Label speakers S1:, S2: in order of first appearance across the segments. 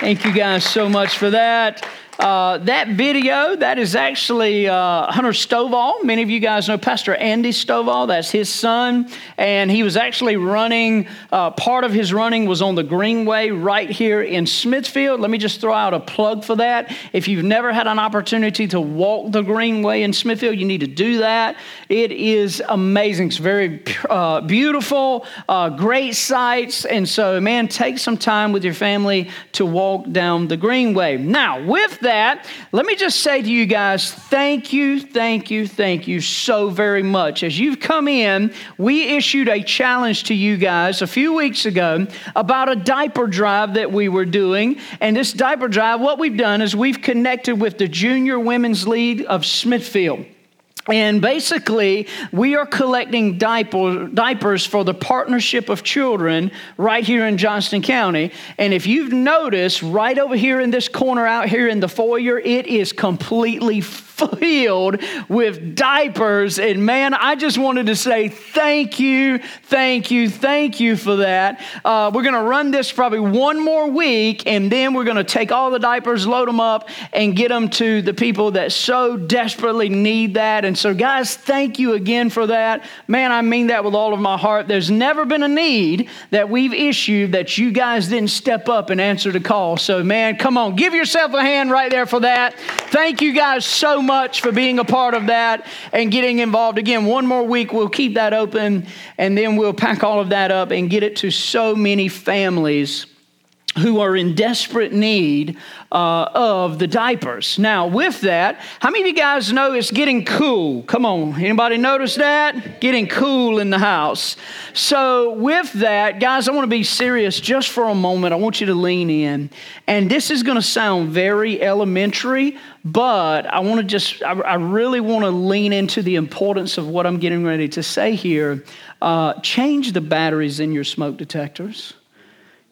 S1: Thank you guys so much for that. Uh, that video, that is actually uh, Hunter Stovall. Many of you guys know Pastor Andy Stovall. That's his son. And he was actually running, uh, part of his running was on the Greenway right here in Smithfield. Let me just throw out a plug for that. If you've never had an opportunity to walk the Greenway in Smithfield, you need to do that. It is amazing. It's very uh, beautiful, uh, great sights. And so, man, take some time with your family to walk down the Greenway. Now, with that, that, let me just say to you guys, thank you, thank you, thank you so very much. As you've come in, we issued a challenge to you guys a few weeks ago about a diaper drive that we were doing. And this diaper drive, what we've done is we've connected with the Junior Women's League of Smithfield. And basically, we are collecting diaper, diapers for the Partnership of Children right here in Johnston County. And if you've noticed, right over here in this corner out here in the foyer, it is completely filled with diapers. And man, I just wanted to say thank you, thank you, thank you for that. Uh, we're going to run this probably one more week, and then we're going to take all the diapers, load them up, and get them to the people that so desperately need that. And so, guys, thank you again for that. Man, I mean that with all of my heart. There's never been a need that we've issued that you guys didn't step up and answer the call. So, man, come on, give yourself a hand right there for that. Thank you guys so much much for being a part of that and getting involved. Again, one more week, we'll keep that open and then we'll pack all of that up and get it to so many families who are in desperate need uh, of the diapers. Now, with that, how many of you guys know it's getting cool? Come on, anybody notice that? Getting cool in the house. So, with that, guys, I want to be serious just for a moment. I want you to lean in. And this is going to sound very elementary, but I want to just, I, I really want to lean into the importance of what I'm getting ready to say here. Uh, change the batteries in your smoke detectors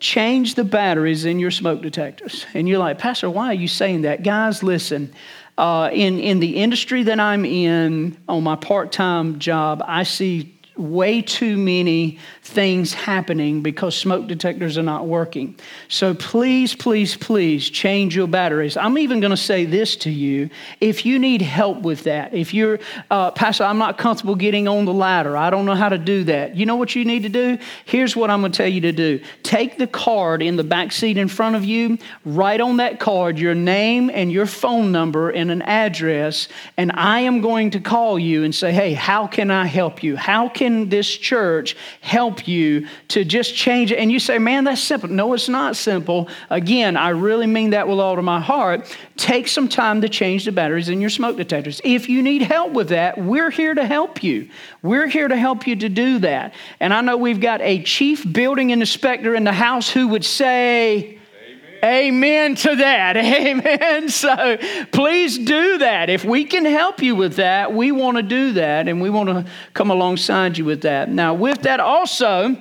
S1: change the batteries in your smoke detectors. And you're like, Pastor, why are you saying that? Guys, listen. Uh, in, in the industry that I'm in, on my part time job, I see way too many things happening because smoke detectors are not working. So please, please, please change your batteries. I'm even going to say this to you. If you need help with that, if you're, uh, Pastor, I'm not comfortable getting on the ladder, I don't know how to do that. You know what you need to do? Here's what I'm going to tell you to do take the card in the back seat in front of you, write on that card your name and your phone number and an address, and I am going to call you and say, hey, how can I help you? How can this church help you to just change it. And you say, man, that's simple. No, it's not simple. Again, I really mean that with all of my heart. Take some time to change the batteries in your smoke detectors. If you need help with that, we're here to help you. We're here to help you to do that. And I know we've got a chief building inspector in the house who would say, Amen to that. Amen. So please do that. If we can help you with that, we want to do that and we want to come alongside you with that. Now, with that also,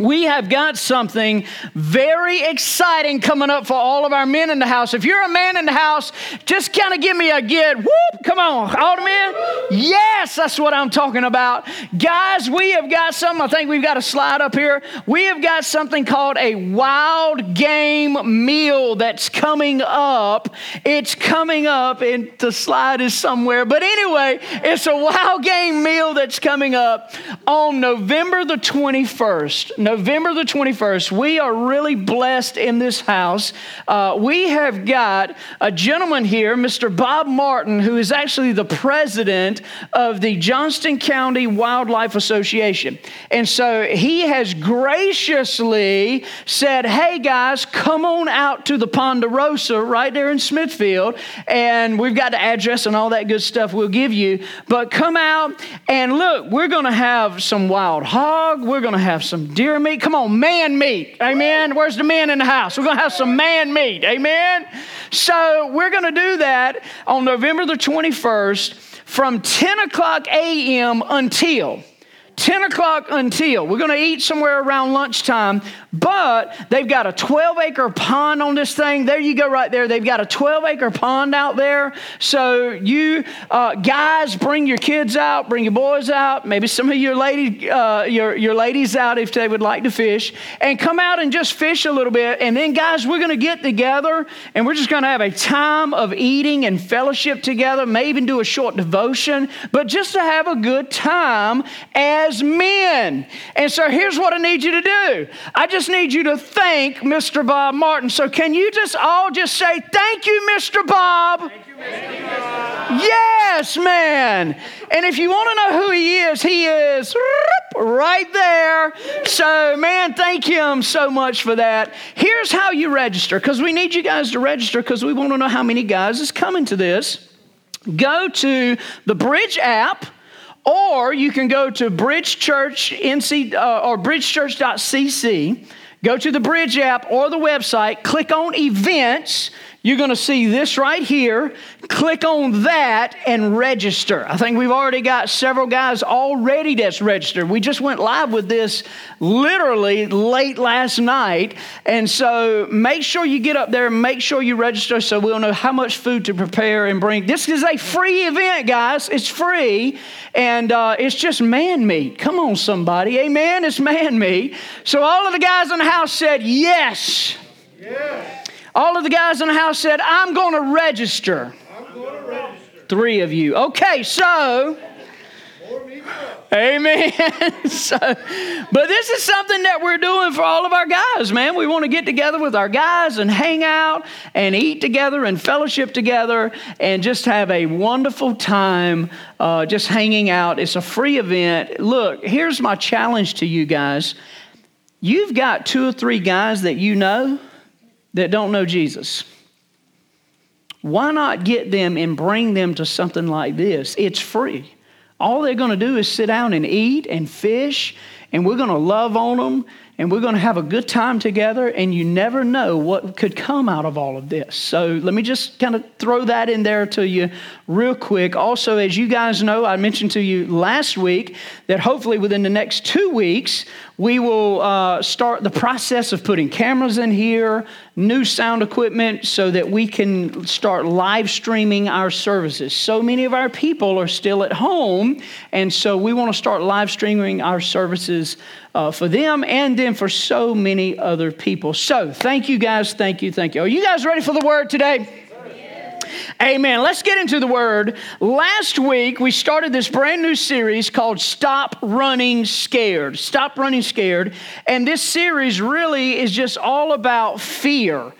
S1: we have got something very exciting coming up for all of our men in the house. If you're a man in the house, just kind of give me a get. Whoop! Come on, all the men. Yes, that's what I'm talking about. Guys, we have got something. I think we've got a slide up here. We have got something called a wild game meal that's coming up. It's coming up, and the slide is somewhere. But anyway, it's a wild game meal that's coming up on November the 21st. November the 21st, we are really blessed in this house. Uh, we have got a gentleman here, Mr. Bob Martin, who is actually the president of the Johnston County Wildlife Association. And so he has graciously said, Hey guys, come on out to the Ponderosa right there in Smithfield. And we've got the address and all that good stuff we'll give you. But come out and look, we're going to have some wild hog, we're going to have some deer meat. Come on, man meat. Amen. Where's the man in the house? We're going to have some man meat. Amen. So we're going to do that on November the 21st from 10 o'clock a.m. until 10 o'clock until. We're going to eat somewhere around lunchtime, but they've got a 12 acre pond on this thing. There you go, right there. They've got a 12 acre pond out there. So, you uh, guys, bring your kids out, bring your boys out, maybe some of your, lady, uh, your, your ladies out if they would like to fish, and come out and just fish a little bit. And then, guys, we're going to get together and we're just going to have a time of eating and fellowship together, maybe even do a short devotion, but just to have a good time as men. And so here's what I need you to do I just need you to thank Mr. Bob Martin. So can you just all just say, Thank you, Mr. Bob? Thank you, Mr. Bob. Yes, man. And if you want to know who he is, he is right there. So, man, thank him so much for that. Here's how you register because we need you guys to register because we want to know how many guys is coming to this. Go to the Bridge app or you can go to Bridge Church NC uh, or bridgechurch.cc. Go to the Bridge app or the website, click on events. You're going to see this right here. Click on that and register. I think we've already got several guys already that's registered. We just went live with this literally late last night. And so make sure you get up there and make sure you register so we'll know how much food to prepare and bring. This is a free event, guys. It's free and uh, it's just man meat. Come on, somebody. Amen. It's man meat. So all of the guys in the house said yes. Yes. All of the guys in the house said, I'm going to register. I'm going to register. Three of you. Okay, so. Amen. so, but this is something that we're doing for all of our guys, man. We want to get together with our guys and hang out and eat together and fellowship together and just have a wonderful time uh, just hanging out. It's a free event. Look, here's my challenge to you guys. You've got two or three guys that you know that don't know Jesus. Why not get them and bring them to something like this? It's free. All they're going to do is sit down and eat and fish, and we're going to love on them and we're going to have a good time together, and you never know what could come out of all of this. So let me just kind of throw that in there to you real quick. Also, as you guys know, I mentioned to you last week that hopefully within the next two weeks, we will uh, start the process of putting cameras in here, new sound equipment, so that we can start live streaming our services. So many of our people are still at home, and so we want to start live streaming our services uh, for them and then for so many other people. So, thank you guys. Thank you. Thank you. Are you guys ready for the word today? Amen. Let's get into the word. Last week, we started this brand new series called Stop Running Scared. Stop Running Scared. And this series really is just all about fear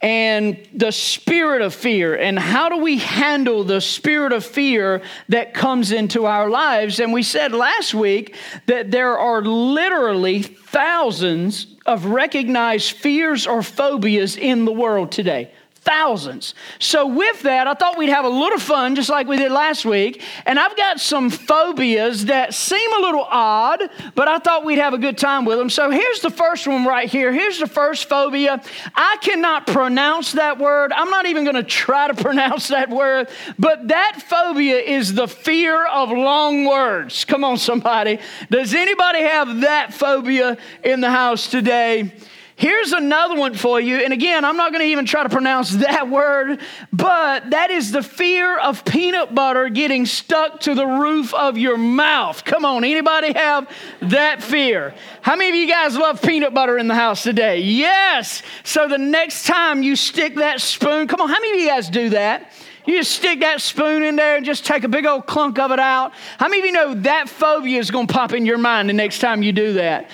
S1: and the spirit of fear and how do we handle the spirit of fear that comes into our lives and we said last week that there are literally thousands of recognized fears or phobias in the world today thousands. So, with that, I thought we'd have a little fun, just like we did last week. And I've got some phobias that seem a little odd, but I thought we'd have a good time with them. So, here's the first one right here. Here's the first phobia. I cannot pronounce that word. I'm not even going to try to pronounce that word, but that phobia is the fear of long words. Come on, somebody. Does anybody have that phobia in the house today? Here's another one for you. And again, I'm not going to even try to pronounce that word, but that is the fear of peanut butter getting stuck to the roof of your mouth. Come on, anybody have that fear? How many of you guys love peanut butter in the house today? Yes. So the next time you stick that spoon, come on, how many of you guys do that? You just stick that spoon in there and just take a big old clunk of it out. How many of you know that phobia is going to pop in your mind the next time you do that?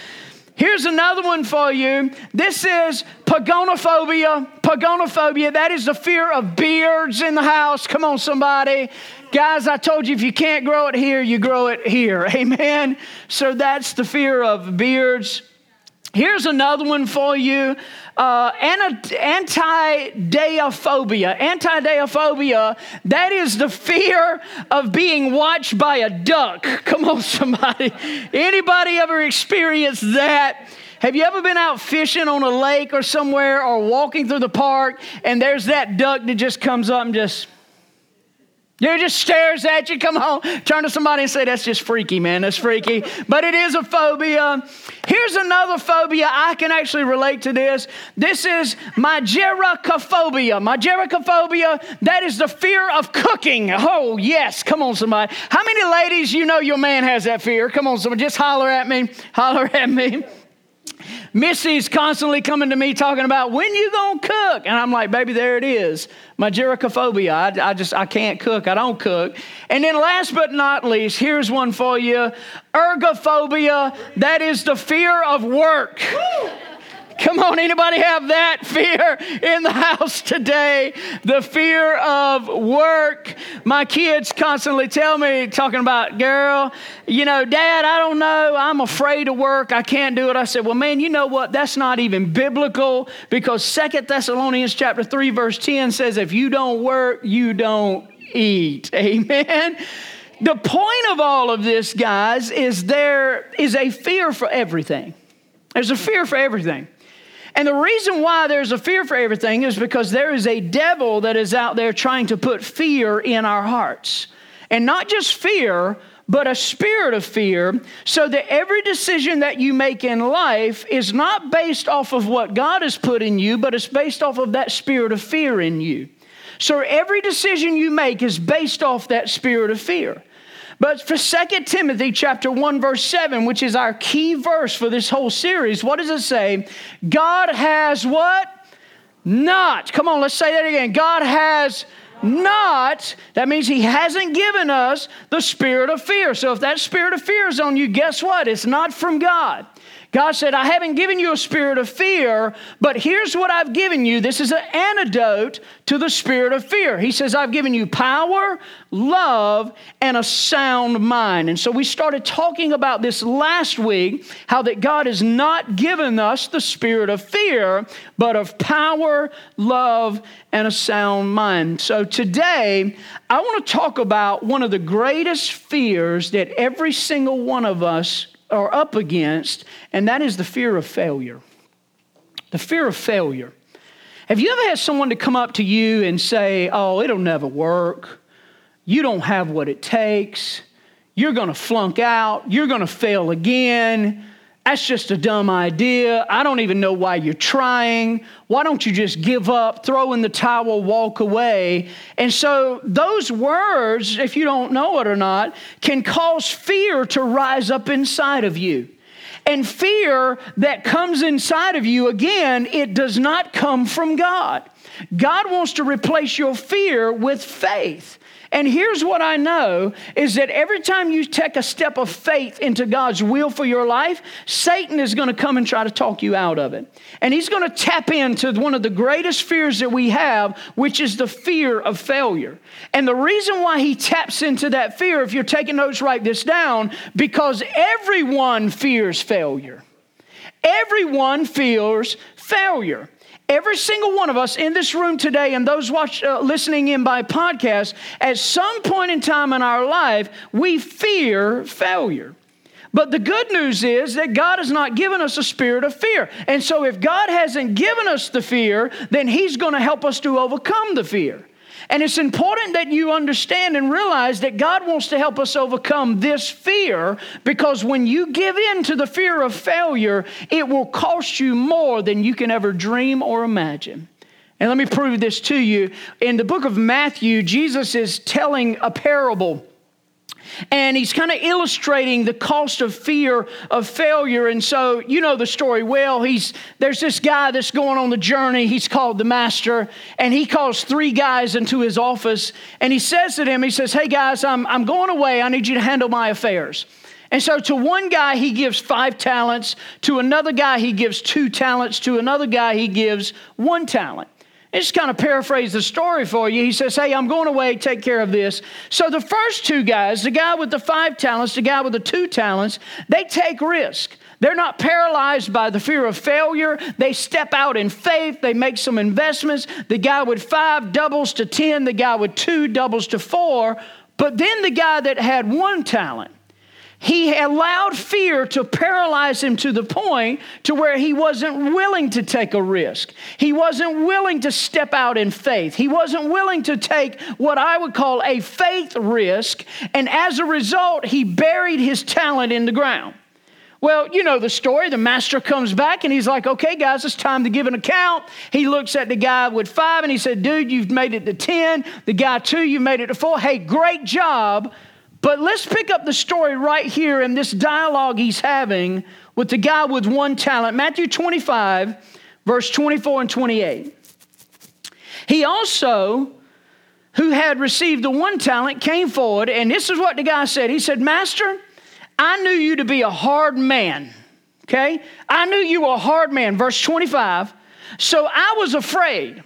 S1: Here's another one for you. This is pogonophobia. Pogonophobia, that is the fear of beards in the house. Come on, somebody. Guys, I told you if you can't grow it here, you grow it here. Amen. So that's the fear of beards. Here's another one for you uh, anatidaephobia. Anatidaephobia, that is the fear of being watched by a duck. Come on, somebody. Anybody ever experienced that? Have you ever been out fishing on a lake or somewhere or walking through the park and there's that duck that just comes up and just It just stares at you. Come on. Turn to somebody and say, That's just freaky, man. That's freaky. But it is a phobia. Here's another phobia. I can actually relate to this. This is my gerocophobia. My gerocophobia, that is the fear of cooking. Oh, yes. Come on, somebody. How many ladies you know your man has that fear? Come on, somebody. Just holler at me. Holler at me. Missy's constantly coming to me talking about when you gonna cook, and I'm like, baby, there it is. My gerocophobia. I, I just I can't cook. I don't cook. And then last but not least, here's one for you: ergophobia. That is the fear of work. Come on, anybody have that fear in the house today? The fear of work. My kids constantly tell me, talking about, girl, you know, dad, I don't know. I'm afraid of work. I can't do it. I said, well, man, you know what? That's not even biblical because Second Thessalonians chapter 3, verse 10 says, if you don't work, you don't eat. Amen. The point of all of this, guys, is there is a fear for everything. There's a fear for everything. And the reason why there's a fear for everything is because there is a devil that is out there trying to put fear in our hearts. And not just fear, but a spirit of fear, so that every decision that you make in life is not based off of what God has put in you, but it's based off of that spirit of fear in you. So every decision you make is based off that spirit of fear. But for 2 Timothy chapter 1 verse 7, which is our key verse for this whole series, what does it say? God has what? Not. Come on, let's say that again. God has not, that means he hasn't given us the spirit of fear. So if that spirit of fear is on you, guess what? It's not from God. God said, I haven't given you a spirit of fear, but here's what I've given you. This is an antidote to the spirit of fear. He says, I've given you power, love, and a sound mind. And so we started talking about this last week how that God has not given us the spirit of fear, but of power, love, and a sound mind. So today, I want to talk about one of the greatest fears that every single one of us are up against, and that is the fear of failure. The fear of failure. Have you ever had someone to come up to you and say, Oh, it'll never work. You don't have what it takes. You're going to flunk out. You're going to fail again. That's just a dumb idea. I don't even know why you're trying. Why don't you just give up, throw in the towel, walk away? And so, those words, if you don't know it or not, can cause fear to rise up inside of you. And fear that comes inside of you, again, it does not come from God. God wants to replace your fear with faith. And here's what I know is that every time you take a step of faith into God's will for your life, Satan is going to come and try to talk you out of it. And he's going to tap into one of the greatest fears that we have, which is the fear of failure. And the reason why he taps into that fear, if you're taking notes, write this down, because everyone fears failure. Everyone fears failure. Every single one of us in this room today and those watch, uh, listening in by podcast, at some point in time in our life, we fear failure. But the good news is that God has not given us a spirit of fear. And so if God hasn't given us the fear, then He's going to help us to overcome the fear. And it's important that you understand and realize that God wants to help us overcome this fear because when you give in to the fear of failure, it will cost you more than you can ever dream or imagine. And let me prove this to you. In the book of Matthew, Jesus is telling a parable and he's kind of illustrating the cost of fear of failure. And so, you know the story well. He's, there's this guy that's going on the journey. He's called the master, and he calls three guys into his office. And he says to them, He says, Hey guys, I'm, I'm going away. I need you to handle my affairs. And so, to one guy, he gives five talents. To another guy, he gives two talents. To another guy, he gives one talent. Just kind of paraphrase the story for you. He says, Hey, I'm going away, take care of this. So the first two guys, the guy with the five talents, the guy with the two talents, they take risk. They're not paralyzed by the fear of failure. They step out in faith. They make some investments. The guy with five doubles to 10, the guy with two doubles to four. But then the guy that had one talent, he allowed fear to paralyze him to the point to where he wasn't willing to take a risk. He wasn't willing to step out in faith. He wasn't willing to take what I would call a faith risk. And as a result, he buried his talent in the ground. Well, you know the story. The master comes back and he's like, okay, guys, it's time to give an account. He looks at the guy with five and he said, dude, you've made it to 10. The guy two, you made it to four. Hey, great job. But let's pick up the story right here in this dialogue he's having with the guy with one talent. Matthew 25, verse 24 and 28. He also, who had received the one talent, came forward, and this is what the guy said. He said, Master, I knew you to be a hard man. Okay? I knew you were a hard man. Verse 25. So I was afraid.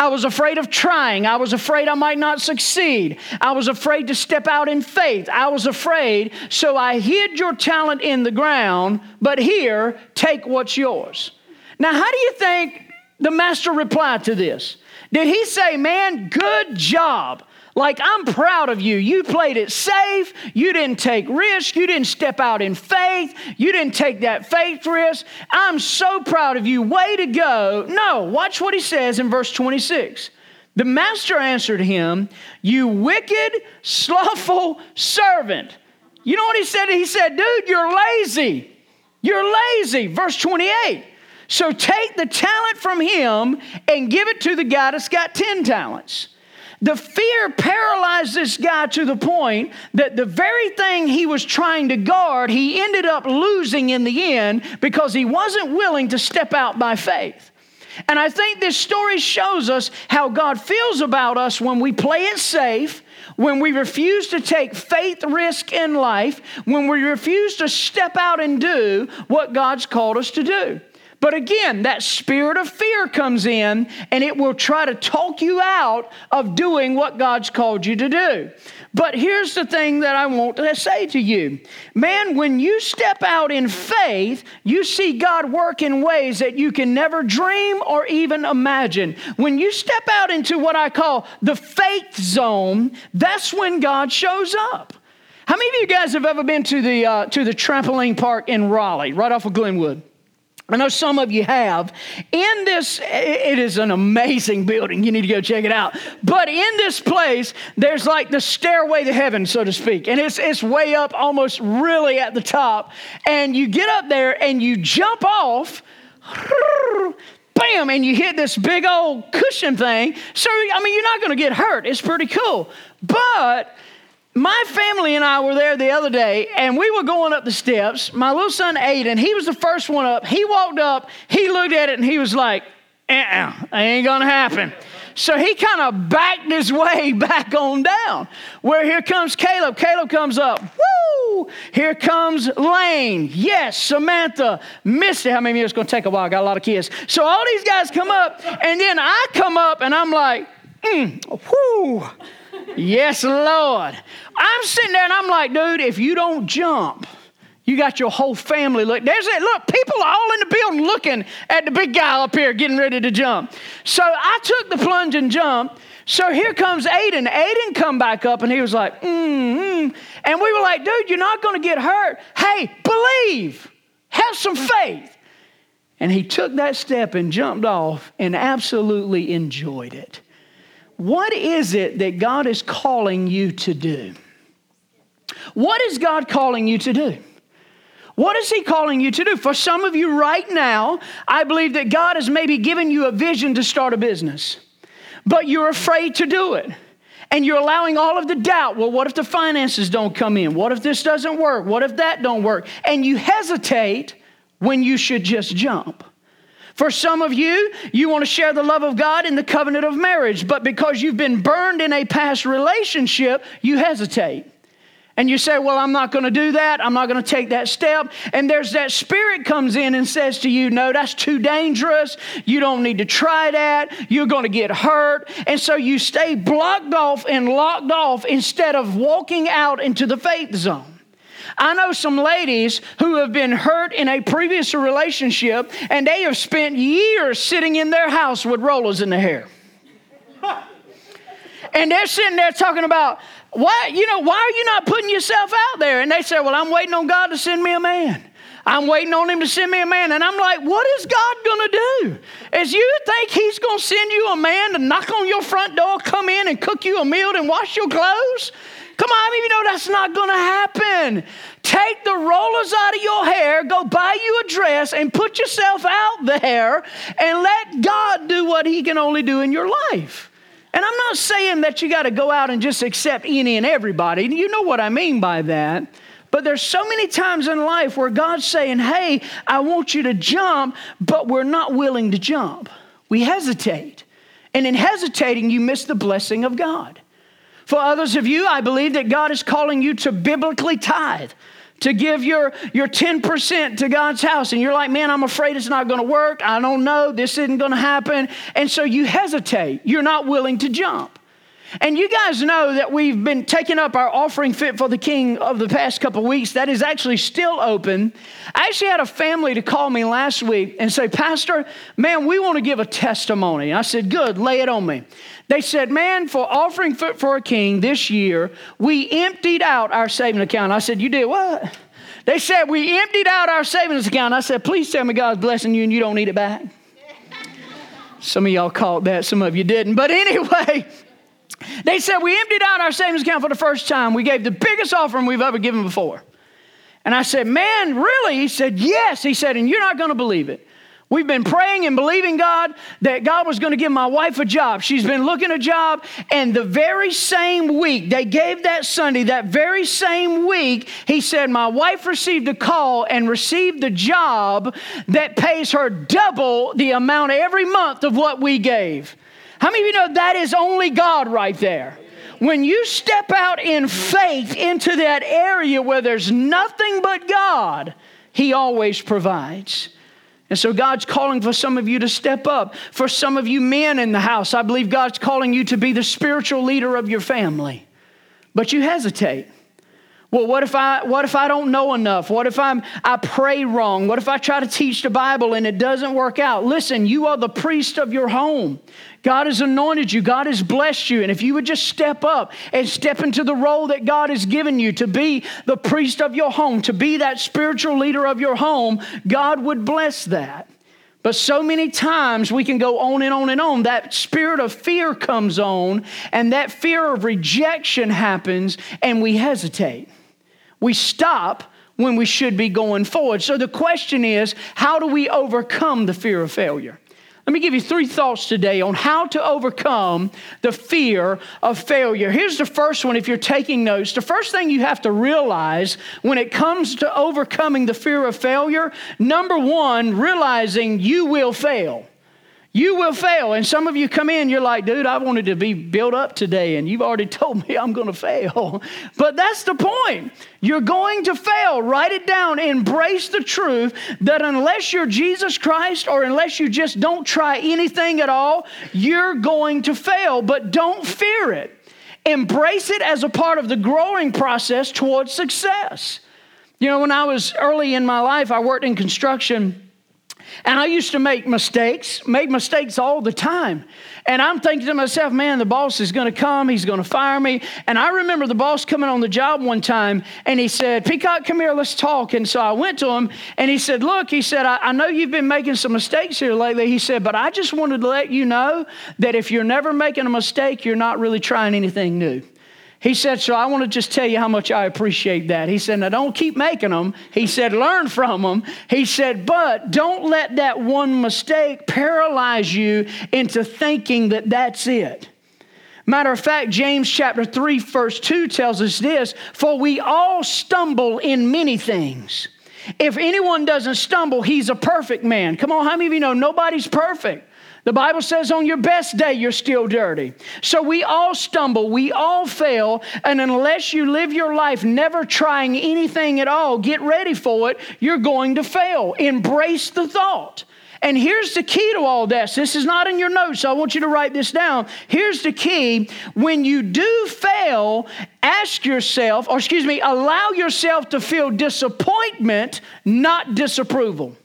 S1: I was afraid of trying. I was afraid I might not succeed. I was afraid to step out in faith. I was afraid, so I hid your talent in the ground, but here, take what's yours. Now, how do you think the master replied to this? Did he say, Man, good job? Like, I'm proud of you. You played it safe. You didn't take risk. You didn't step out in faith. You didn't take that faith risk. I'm so proud of you. Way to go. No, watch what he says in verse 26. The master answered him, You wicked, slothful servant. You know what he said? He said, Dude, you're lazy. You're lazy. Verse 28. So take the talent from him and give it to the guy that's got 10 talents. The fear paralyzed this guy to the point that the very thing he was trying to guard, he ended up losing in the end because he wasn't willing to step out by faith. And I think this story shows us how God feels about us when we play it safe, when we refuse to take faith risk in life, when we refuse to step out and do what God's called us to do. But again, that spirit of fear comes in and it will try to talk you out of doing what God's called you to do. But here's the thing that I want to say to you man, when you step out in faith, you see God work in ways that you can never dream or even imagine. When you step out into what I call the faith zone, that's when God shows up. How many of you guys have ever been to the, uh, to the trampoline park in Raleigh, right off of Glenwood? I know some of you have. In this, it is an amazing building. You need to go check it out. But in this place, there's like the stairway to heaven, so to speak. And it's, it's way up, almost really at the top. And you get up there and you jump off. Bam, and you hit this big old cushion thing. So, I mean, you're not going to get hurt. It's pretty cool. But my family and I were there the other day, and we were going up the steps. My little son Aiden, he was the first one up. He walked up, he looked at it, and he was like, uh-uh, ain't gonna happen. So he kind of backed his way back on down. Where here comes Caleb. Caleb comes up. Woo! Here comes Lane. Yes, Samantha. Misty. How many of you? It's to take a while. I got a lot of kids. So all these guys come up, and then I come up, and I'm like, mm, whoo yes, Lord. I'm sitting there and I'm like, dude, if you don't jump, you got your whole family look. There's it. Look, people are all in the building looking at the big guy up here getting ready to jump. So I took the plunge and jumped. So here comes Aiden. Aiden come back up and he was like, mm-hmm. And we were like, dude, you're not to get hurt. Hey, believe. Have some faith. And he took that step and jumped off and absolutely enjoyed it. What is it that God is calling you to do? What is God calling you to do? What is He calling you to do? For some of you right now, I believe that God has maybe given you a vision to start a business, but you're afraid to do it. And you're allowing all of the doubt. Well, what if the finances don't come in? What if this doesn't work? What if that don't work? And you hesitate when you should just jump. For some of you, you want to share the love of God in the covenant of marriage, but because you've been burned in a past relationship, you hesitate. And you say, Well, I'm not going to do that. I'm not going to take that step. And there's that spirit comes in and says to you, No, that's too dangerous. You don't need to try that. You're going to get hurt. And so you stay blocked off and locked off instead of walking out into the faith zone. I know some ladies who have been hurt in a previous relationship and they have spent years sitting in their house with rollers in their hair. And they're sitting there talking about, Why, you know, why are you not putting yourself out there? And they say, Well, I'm waiting on God to send me a man. I'm waiting on him to send me a man. And I'm like, what is God going to do? As you think he's going to send you a man to knock on your front door, come in and cook you a meal and wash your clothes? Come on, I mean you know that's not going to happen. Take the rollers out of your hair, go buy you a dress, and put yourself out there and let God do what He can only do in your life. And I'm not saying that you got to go out and just accept any and everybody. You know what I mean by that. But there's so many times in life where God's saying, Hey, I want you to jump, but we're not willing to jump. We hesitate. And in hesitating, you miss the blessing of God. For others of you, I believe that God is calling you to biblically tithe to give your, your 10% to God's house. And you're like, man, I'm afraid it's not going to work. I don't know. This isn't going to happen. And so you hesitate. You're not willing to jump. And you guys know that we've been taking up our offering fit for the king of the past couple weeks. That is actually still open. I actually had a family to call me last week and say, Pastor, man, we want to give a testimony. I said, Good, lay it on me. They said, Man, for offering fit for a king this year, we emptied out our savings account. I said, You did what? They said, We emptied out our savings account. I said, Please tell me God's blessing you and you don't need it back. Some of y'all caught that, some of you didn't. But anyway, they said, We emptied out our savings account for the first time. We gave the biggest offering we've ever given before. And I said, Man, really? He said, Yes. He said, And you're not going to believe it. We've been praying and believing God that God was going to give my wife a job. She's been looking a job, and the very same week, they gave that Sunday, that very same week, he said, My wife received a call and received the job that pays her double the amount every month of what we gave. How many of you know that is only God right there? When you step out in faith into that area where there's nothing but God, He always provides. And so God's calling for some of you to step up. For some of you men in the house, I believe God's calling you to be the spiritual leader of your family. But you hesitate. Well, what if I what if I don't know enough? What if I'm I pray wrong? What if I try to teach the Bible and it doesn't work out? Listen, you are the priest of your home. God has anointed you. God has blessed you. And if you would just step up and step into the role that God has given you to be the priest of your home, to be that spiritual leader of your home, God would bless that. But so many times we can go on and on and on. That spirit of fear comes on, and that fear of rejection happens, and we hesitate. We stop when we should be going forward. So the question is how do we overcome the fear of failure? Let me give you three thoughts today on how to overcome the fear of failure. Here's the first one if you're taking notes. The first thing you have to realize when it comes to overcoming the fear of failure, number one, realizing you will fail. You will fail. And some of you come in, you're like, dude, I wanted to be built up today, and you've already told me I'm going to fail. But that's the point. You're going to fail. Write it down. Embrace the truth that unless you're Jesus Christ or unless you just don't try anything at all, you're going to fail. But don't fear it. Embrace it as a part of the growing process towards success. You know, when I was early in my life, I worked in construction and I used to make mistakes, made mistakes all the time. And I'm thinking to myself, man, the boss is going to come, he's going to fire me. And I remember the boss coming on the job one time and he said, Peacock, come here, let's talk. And so I went to him and he said, Look, he said, I, I know you've been making some mistakes here lately. He said, But I just wanted to let you know that if you're never making a mistake, you're not really trying anything new. He said, So I want to just tell you how much I appreciate that. He said, Now don't keep making them. He said, Learn from them. He said, But don't let that one mistake paralyze you into thinking that that's it. Matter of fact, James chapter 3, verse 2 tells us this For we all stumble in many things. If anyone doesn't stumble, he's a perfect man. Come on, how many of you know nobody's perfect? The Bible says on your best day, you're still dirty. So we all stumble, we all fail, and unless you live your life never trying anything at all, get ready for it, you're going to fail. Embrace the thought. And here's the key to all this. This is not in your notes, so I want you to write this down. Here's the key. When you do fail, ask yourself, or excuse me, allow yourself to feel disappointment, not disapproval.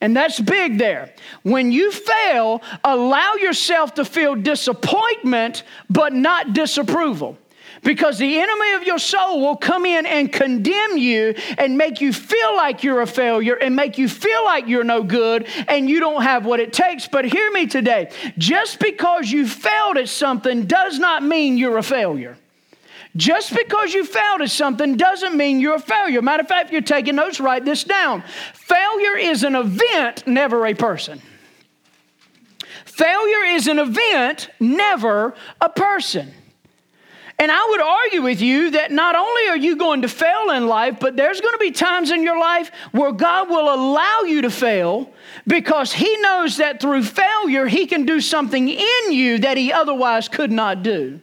S1: And that's big there. When you fail, allow yourself to feel disappointment, but not disapproval. Because the enemy of your soul will come in and condemn you and make you feel like you're a failure and make you feel like you're no good and you don't have what it takes. But hear me today just because you failed at something does not mean you're a failure. Just because you failed at something doesn't mean you're a failure. Matter of fact, if you're taking notes, write this down. Failure is an event, never a person. Failure is an event, never a person. And I would argue with you that not only are you going to fail in life, but there's going to be times in your life where God will allow you to fail because He knows that through failure, He can do something in you that He otherwise could not do.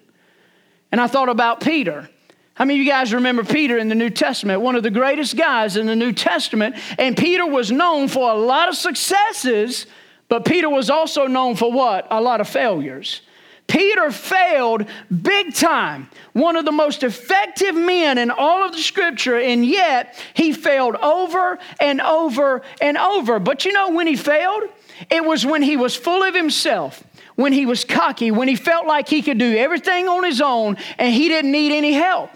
S1: And I thought about Peter. How many of you guys remember Peter in the New Testament? One of the greatest guys in the New Testament. And Peter was known for a lot of successes, but Peter was also known for what? A lot of failures. Peter failed big time. One of the most effective men in all of the scripture, and yet he failed over and over and over. But you know when he failed? It was when he was full of himself, when he was cocky, when he felt like he could do everything on his own and he didn't need any help.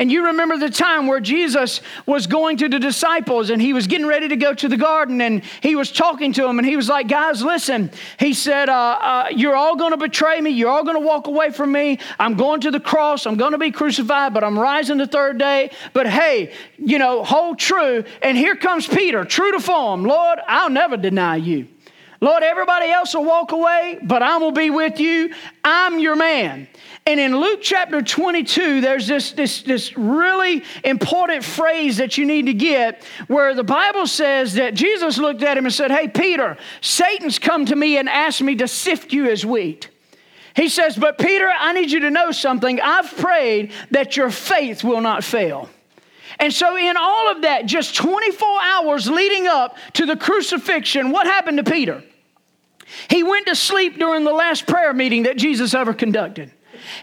S1: And you remember the time where Jesus was going to the disciples and he was getting ready to go to the garden and he was talking to them and he was like, Guys, listen. He said, uh, uh, You're all going to betray me. You're all going to walk away from me. I'm going to the cross. I'm going to be crucified, but I'm rising the third day. But hey, you know, hold true. And here comes Peter, true to form. Lord, I'll never deny you. Lord, everybody else will walk away, but I'm going to be with you. I'm your man. And in Luke chapter 22, there's this, this, this really important phrase that you need to get where the Bible says that Jesus looked at him and said, Hey, Peter, Satan's come to me and asked me to sift you as wheat. He says, But Peter, I need you to know something. I've prayed that your faith will not fail. And so, in all of that, just 24 hours leading up to the crucifixion, what happened to Peter? He went to sleep during the last prayer meeting that Jesus ever conducted.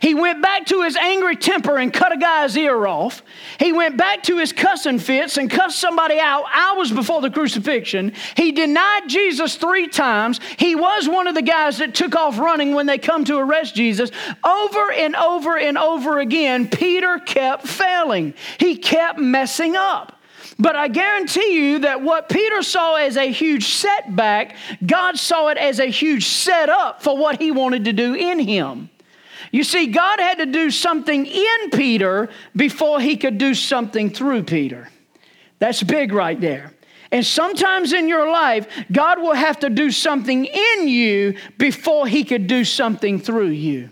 S1: He went back to his angry temper and cut a guy's ear off. He went back to his cussing fits and cussed somebody out hours before the crucifixion. He denied Jesus three times. He was one of the guys that took off running when they come to arrest Jesus. Over and over and over again, Peter kept failing. He kept messing up. But I guarantee you that what Peter saw as a huge setback, God saw it as a huge setup for what he wanted to do in him. You see, God had to do something in Peter before he could do something through Peter. That's big right there. And sometimes in your life, God will have to do something in you before he could do something through you.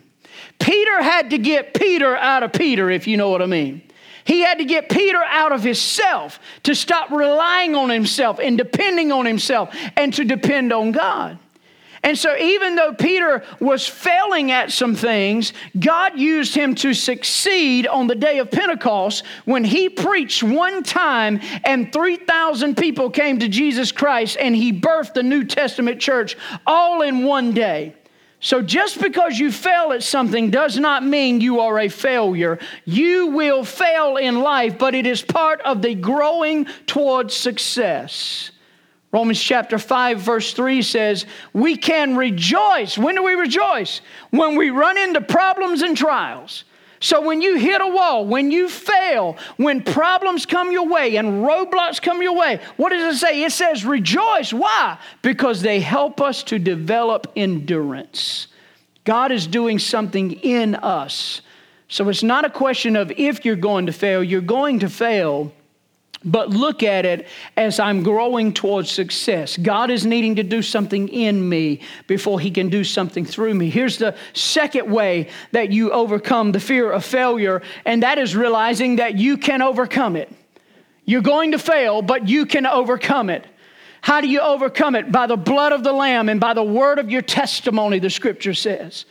S1: Peter had to get Peter out of Peter, if you know what I mean. He had to get Peter out of himself to stop relying on himself and depending on himself and to depend on God. And so, even though Peter was failing at some things, God used him to succeed on the day of Pentecost when he preached one time and 3,000 people came to Jesus Christ and he birthed the New Testament church all in one day. So, just because you fail at something does not mean you are a failure. You will fail in life, but it is part of the growing towards success. Romans chapter 5, verse 3 says, We can rejoice. When do we rejoice? When we run into problems and trials. So when you hit a wall, when you fail, when problems come your way and roadblocks come your way, what does it say? It says rejoice. Why? Because they help us to develop endurance. God is doing something in us. So it's not a question of if you're going to fail, you're going to fail but look at it as I'm growing towards success. God is needing to do something in me before He can do something through me. Here's the second way that you overcome the fear of failure, and that is realizing that you can overcome it. You're going to fail, but you can overcome it. How do you overcome it? By the blood of the Lamb and by the word of your testimony, the scripture says.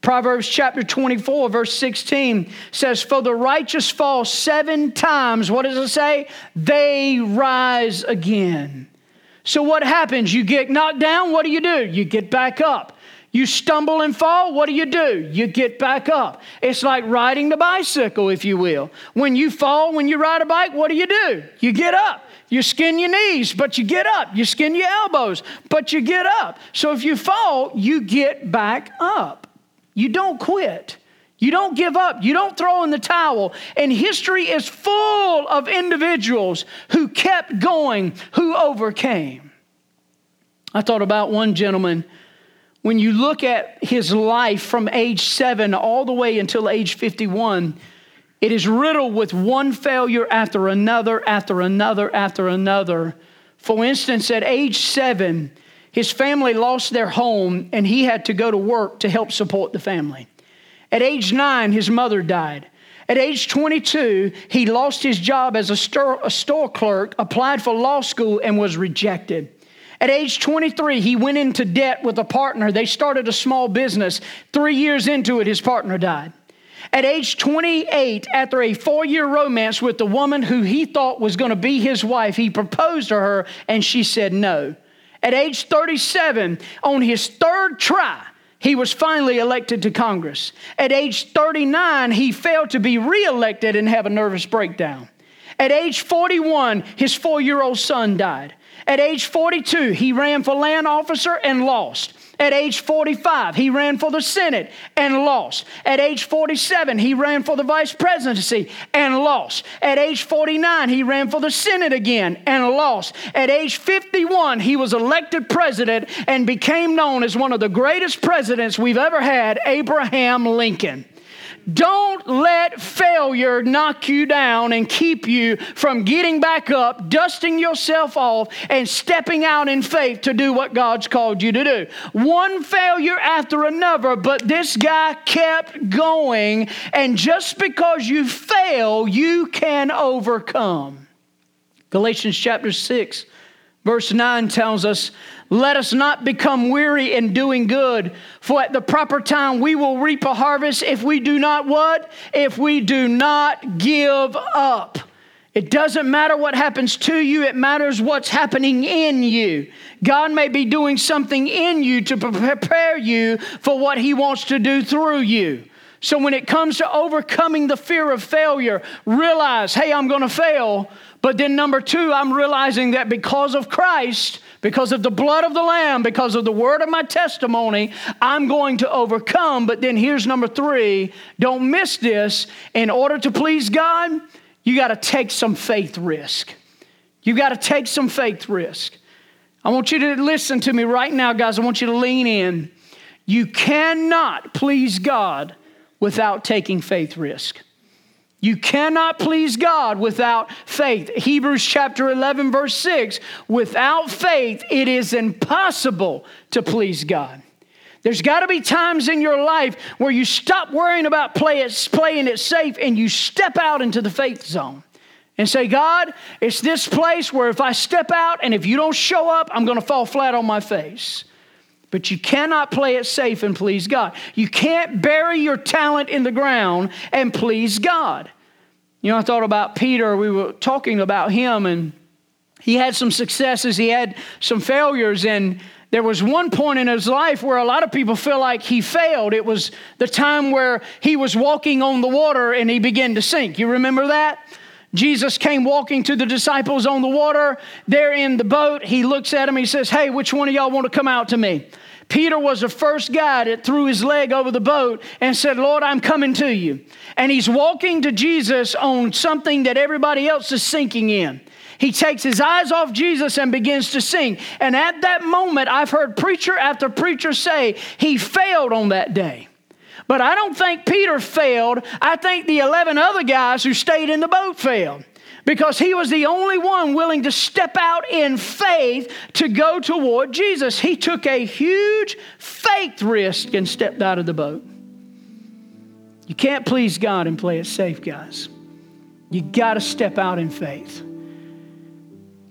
S1: Proverbs chapter 24, verse 16 says, For the righteous fall seven times. What does it say? They rise again. So, what happens? You get knocked down, what do you do? You get back up. You stumble and fall, what do you do? You get back up. It's like riding the bicycle, if you will. When you fall, when you ride a bike, what do you do? You get up. You skin your knees, but you get up. You skin your elbows, but you get up. So if you fall, you get back up. You don't quit. You don't give up. You don't throw in the towel. And history is full of individuals who kept going, who overcame. I thought about one gentleman. When you look at his life from age seven all the way until age 51, it is riddled with one failure after another, after another, after another. For instance, at age seven, his family lost their home and he had to go to work to help support the family. At age nine, his mother died. At age 22, he lost his job as a store, a store, clerk, applied for law school, and was rejected. At age 23, he went into debt with a partner. They started a small business. Three years into it, his partner died. At age 28, after a four year romance with the woman who he thought was going to be his wife, he proposed to her and she said no. At age 37, on his third try, he was finally elected to Congress. At age 39, he failed to be reelected and have a nervous breakdown. At age 41, his four year old son died. At age 42, he ran for land officer and lost. At age 45, he ran for the Senate and lost. At age 47, he ran for the vice presidency and lost. At age 49, he ran for the Senate again and lost. At age 51, he was elected president and became known as one of the greatest presidents we've ever had, Abraham Lincoln. Don't let failure knock you down and keep you from getting back up, dusting yourself off, and stepping out in faith to do what God's called you to do. One failure after another, but this guy kept going. And just because you fail, you can overcome. Galatians chapter 6, verse 9 tells us let us not become weary in doing good, for at the proper time we will reap a harvest if we do not what? If we do not give up. It doesn't matter what happens to you, it matters what's happening in you. God may be doing something in you to prepare you for what He wants to do through you. So when it comes to overcoming the fear of failure, realize, hey, I'm going to fail. But then, number two, I'm realizing that because of Christ, because of the blood of the Lamb, because of the word of my testimony, I'm going to overcome. But then here's number three don't miss this. In order to please God, you got to take some faith risk. You got to take some faith risk. I want you to listen to me right now, guys. I want you to lean in. You cannot please God without taking faith risk. You cannot please God without faith. Hebrews chapter 11, verse 6 without faith, it is impossible to please God. There's got to be times in your life where you stop worrying about play it, playing it safe and you step out into the faith zone and say, God, it's this place where if I step out and if you don't show up, I'm going to fall flat on my face. But you cannot play it safe and please God. You can't bury your talent in the ground and please God. You know, I thought about Peter. We were talking about him, and he had some successes, he had some failures, and there was one point in his life where a lot of people feel like he failed. It was the time where he was walking on the water and he began to sink. You remember that? Jesus came walking to the disciples on the water. They're in the boat. He looks at them. He says, Hey, which one of y'all want to come out to me? Peter was the first guy that threw his leg over the boat and said, Lord, I'm coming to you. And he's walking to Jesus on something that everybody else is sinking in. He takes his eyes off Jesus and begins to sing. And at that moment, I've heard preacher after preacher say he failed on that day. But I don't think Peter failed. I think the 11 other guys who stayed in the boat failed because he was the only one willing to step out in faith to go toward Jesus. He took a huge faith risk and stepped out of the boat. You can't please God and play it safe, guys. You got to step out in faith.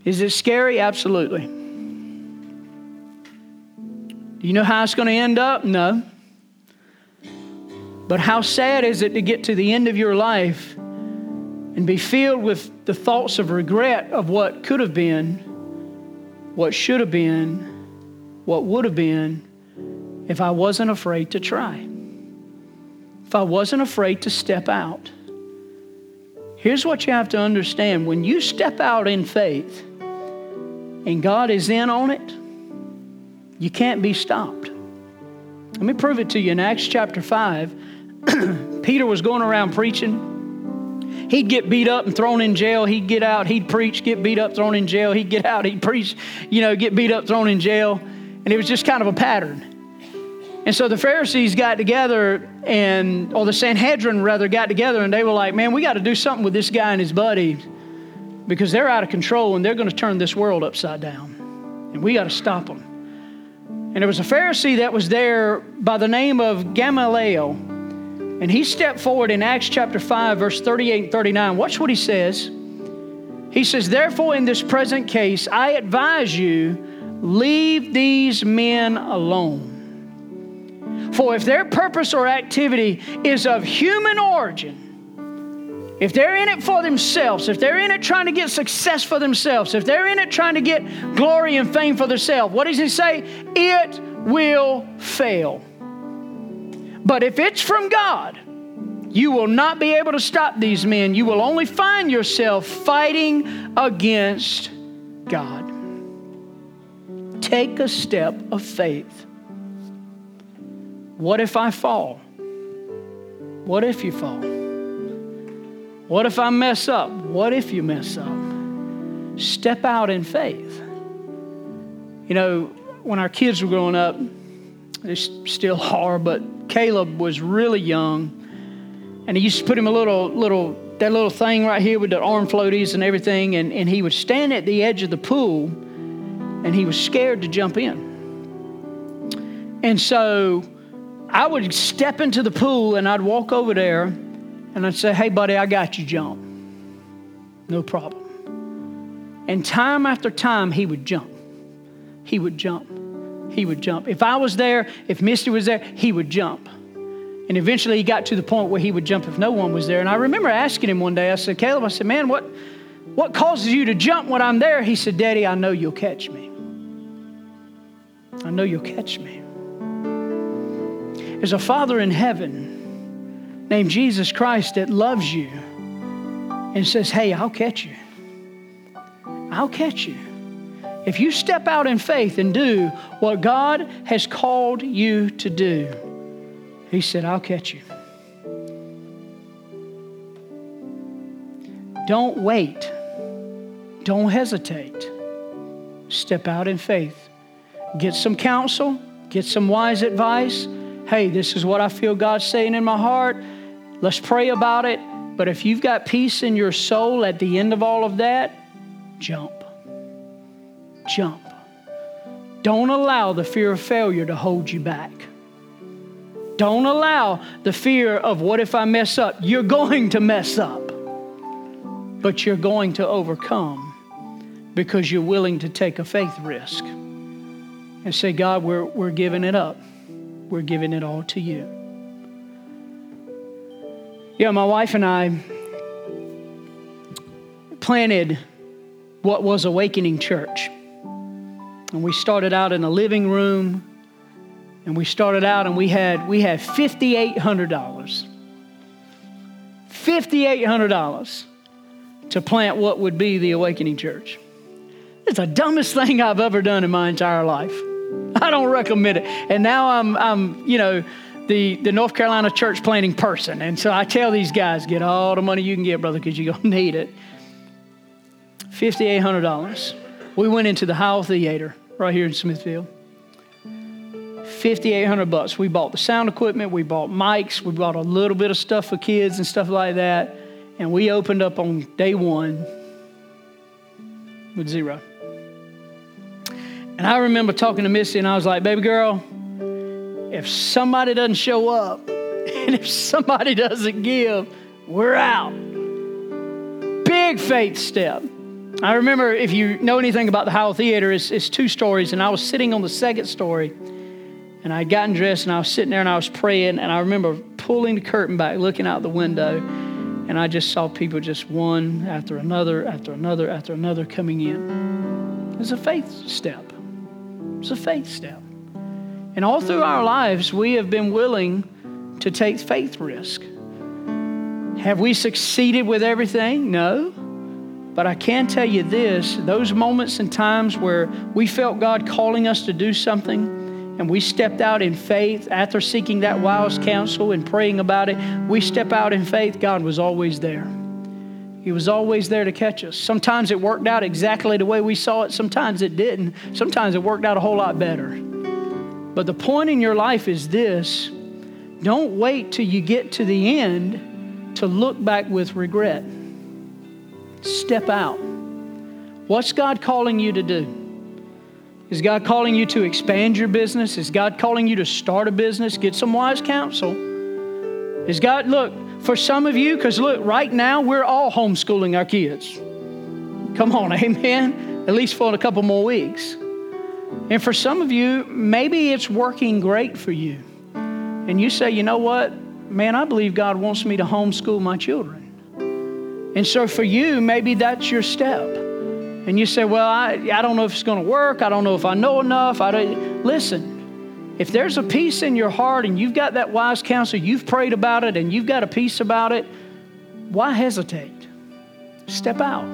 S1: Is it scary? Absolutely. Do you know how it's going to end up? No. But how sad is it to get to the end of your life and be filled with the thoughts of regret of what could have been, what should have been, what would have been if I wasn't afraid to try, if I wasn't afraid to step out. Here's what you have to understand when you step out in faith and God is in on it, you can't be stopped. Let me prove it to you in Acts chapter 5 Peter was going around preaching. He'd get beat up and thrown in jail. He'd get out. He'd preach, get beat up, thrown in jail. He'd get out. He'd preach, you know, get beat up, thrown in jail. And it was just kind of a pattern. And so the Pharisees got together and, or the Sanhedrin rather, got together and they were like, man, we got to do something with this guy and his buddy because they're out of control and they're going to turn this world upside down. And we got to stop them. And there was a Pharisee that was there by the name of Gamaliel. And he stepped forward in Acts chapter 5, verse 38 and 39. Watch what he says. He says, Therefore, in this present case, I advise you, leave these men alone. For if their purpose or activity is of human origin, if they're in it for themselves, if they're in it trying to get success for themselves, if they're in it trying to get glory and fame for themselves, what does he say? It will fail. But if it's from God, you will not be able to stop these men. You will only find yourself fighting against God. Take a step of faith. What if I fall? What if you fall? What if I mess up? What if you mess up? Step out in faith. You know, when our kids were growing up, they still are, but Caleb was really young, and he used to put him a little, little, that little thing right here with the arm floaties and everything, and, and he would stand at the edge of the pool, and he was scared to jump in. And so I would step into the pool, and I'd walk over there and I'd say, hey, buddy, I got you, jump. No problem. And time after time, he would jump. He would jump. He would jump. If I was there, if Misty was there, he would jump. And eventually he got to the point where he would jump if no one was there. And I remember asking him one day, I said, Caleb, I said, man, what, what causes you to jump when I'm there? He said, Daddy, I know you'll catch me. I know you'll catch me. There's a Father in heaven named Jesus Christ that loves you and says, Hey, I'll catch you. I'll catch you. If you step out in faith and do what God has called you to do, He said, I'll catch you. Don't wait. Don't hesitate. Step out in faith. Get some counsel, get some wise advice. Hey, this is what I feel God's saying in my heart. Let's pray about it. But if you've got peace in your soul at the end of all of that, jump. Jump. Don't allow the fear of failure to hold you back. Don't allow the fear of what if I mess up? You're going to mess up, but you're going to overcome because you're willing to take a faith risk and say, God, we're, we're giving it up. We're giving it all to you. Yeah, my wife and I planted what was Awakening Church. And we started out in a living room, and we started out and we had we had $5,800. $5,800 to plant what would be the Awakening Church. It's the dumbest thing I've ever done in my entire life. I don't recommend it. And now I'm, I'm you know, the, the North Carolina church planting person. And so I tell these guys, get all the money you can get, brother, because you're going to need it. $5,800. We went into the Howell Theater right here in Smithfield. 5800 bucks. We bought the sound equipment, we bought mics, we bought a little bit of stuff for kids and stuff like that. And we opened up on day one with zero. And I remember talking to Missy, and I was like, baby girl, if somebody doesn't show up and if somebody doesn't give, we're out. Big faith step. I remember if you know anything about the Howell Theater, it's, it's two stories, and I was sitting on the second story, and I had gotten dressed, and I was sitting there, and I was praying, and I remember pulling the curtain back, looking out the window, and I just saw people just one after another, after another, after another coming in. It's a faith step. It's a faith step. And all through our lives, we have been willing to take faith risk. Have we succeeded with everything? No. But I can tell you this those moments and times where we felt God calling us to do something and we stepped out in faith after seeking that wise counsel and praying about it, we step out in faith, God was always there. He was always there to catch us. Sometimes it worked out exactly the way we saw it, sometimes it didn't. Sometimes it worked out a whole lot better. But the point in your life is this don't wait till you get to the end to look back with regret. Step out. What's God calling you to do? Is God calling you to expand your business? Is God calling you to start a business? Get some wise counsel. Is God, look, for some of you, because look, right now we're all homeschooling our kids. Come on, amen? At least for a couple more weeks. And for some of you, maybe it's working great for you. And you say, you know what? Man, I believe God wants me to homeschool my children. And so for you, maybe that's your step and you say, Well, I, I don't know if it's going to work. I don't know if I know enough. I don't. Listen, if there's a peace in your heart and you've got that wise counsel, you've prayed about it and you've got a peace about it, why hesitate? Step out.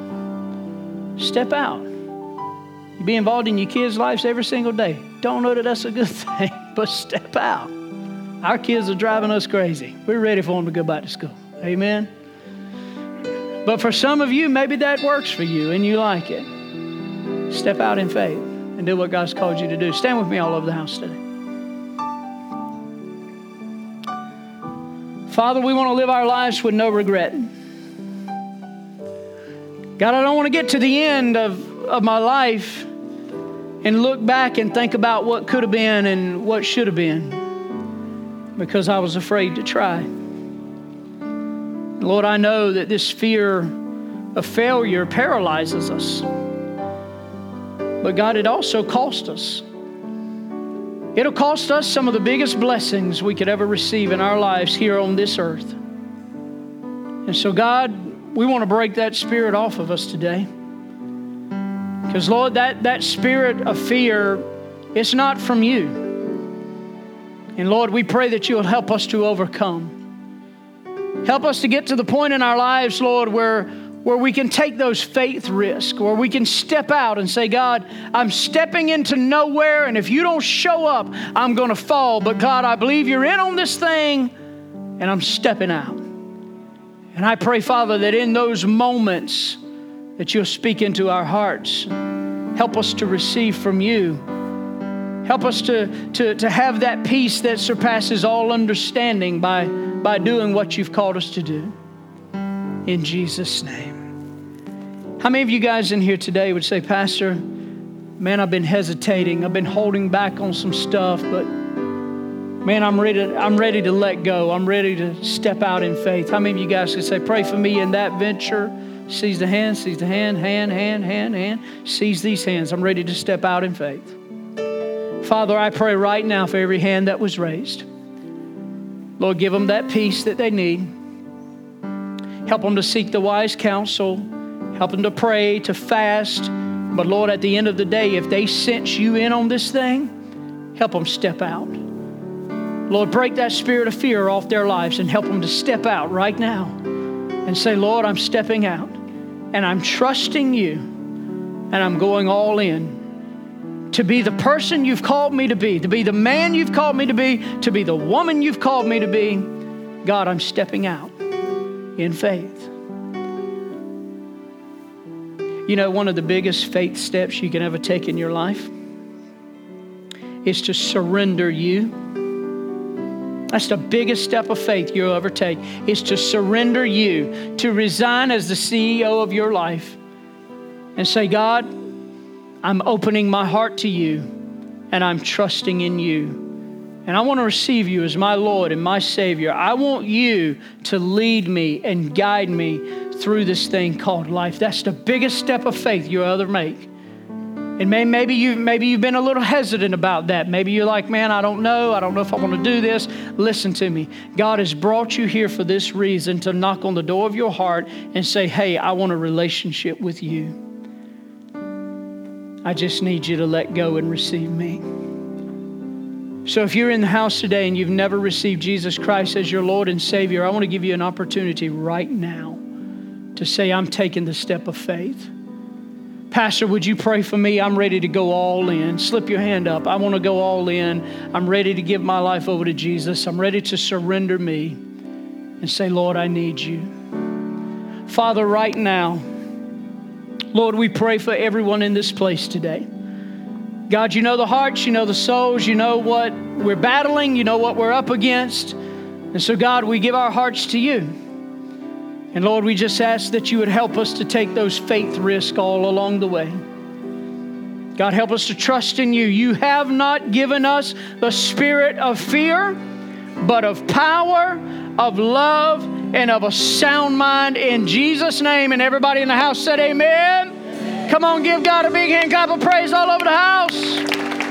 S1: Step out. You be involved in your kids' lives every single day. Don't know that that's a good thing, but step out. Our kids are driving us crazy. We're ready for them to go back to school. Amen. But for some of you, maybe that works for you and you like it. Step out in faith and do what God's called you to do. Stand with me all over the house today. Father, we want to live our lives with no regret. God, I don't want to get to the end of, of my life and look back and think about what could have been and what should have been because I was afraid to try. Lord, I know that this fear of failure paralyzes us. But God, it also cost us. It'll cost us some of the biggest blessings we could ever receive in our lives here on this earth. And so, God, we want to break that spirit off of us today. Because, Lord, that, that spirit of fear, it's not from you. And, Lord, we pray that you'll help us to overcome. Help us to get to the point in our lives, Lord, where, where we can take those faith risks, where we can step out and say, God, I'm stepping into nowhere, and if you don't show up, I'm going to fall. But God, I believe you're in on this thing, and I'm stepping out. And I pray, Father, that in those moments that you'll speak into our hearts, help us to receive from you. Help us to, to, to have that peace that surpasses all understanding by by doing what you've called us to do. In Jesus' name. How many of you guys in here today would say, Pastor, man, I've been hesitating. I've been holding back on some stuff, but man, I'm ready, I'm ready to let go. I'm ready to step out in faith. How many of you guys could say, pray for me in that venture? Seize the hand, seize the hand, hand, hand, hand, hand, sees these hands. I'm ready to step out in faith. Father, I pray right now for every hand that was raised. Lord, give them that peace that they need. Help them to seek the wise counsel. Help them to pray, to fast. But Lord, at the end of the day, if they sense you in on this thing, help them step out. Lord, break that spirit of fear off their lives and help them to step out right now and say, Lord, I'm stepping out and I'm trusting you and I'm going all in to be the person you've called me to be, to be the man you've called me to be, to be the woman you've called me to be. God, I'm stepping out in faith. You know, one of the biggest faith steps you can ever take in your life is to surrender you. That's the biggest step of faith you'll ever take, is to surrender you, to resign as the CEO of your life and say, God, I'm opening my heart to you and I'm trusting in you. And I want to receive you as my Lord and my Savior. I want you to lead me and guide me through this thing called life. That's the biggest step of faith you'll ever make. And maybe you maybe you've been a little hesitant about that. Maybe you're like, man, I don't know. I don't know if I want to do this. Listen to me. God has brought you here for this reason to knock on the door of your heart and say, hey, I want a relationship with you. I just need you to let go and receive me. So, if you're in the house today and you've never received Jesus Christ as your Lord and Savior, I want to give you an opportunity right now to say, I'm taking the step of faith. Pastor, would you pray for me? I'm ready to go all in. Slip your hand up. I want to go all in. I'm ready to give my life over to Jesus. I'm ready to surrender me and say, Lord, I need you. Father, right now, Lord, we pray for everyone in this place today. God, you know the hearts, you know the souls, you know what we're battling, you know what we're up against. And so, God, we give our hearts to you. And Lord, we just ask that you would help us to take those faith risks all along the way. God, help us to trust in you. You have not given us the spirit of fear, but of power, of love, and of a sound mind in Jesus' name. And everybody in the house said, Amen. Come on, give God a big hand clap of praise all over the house.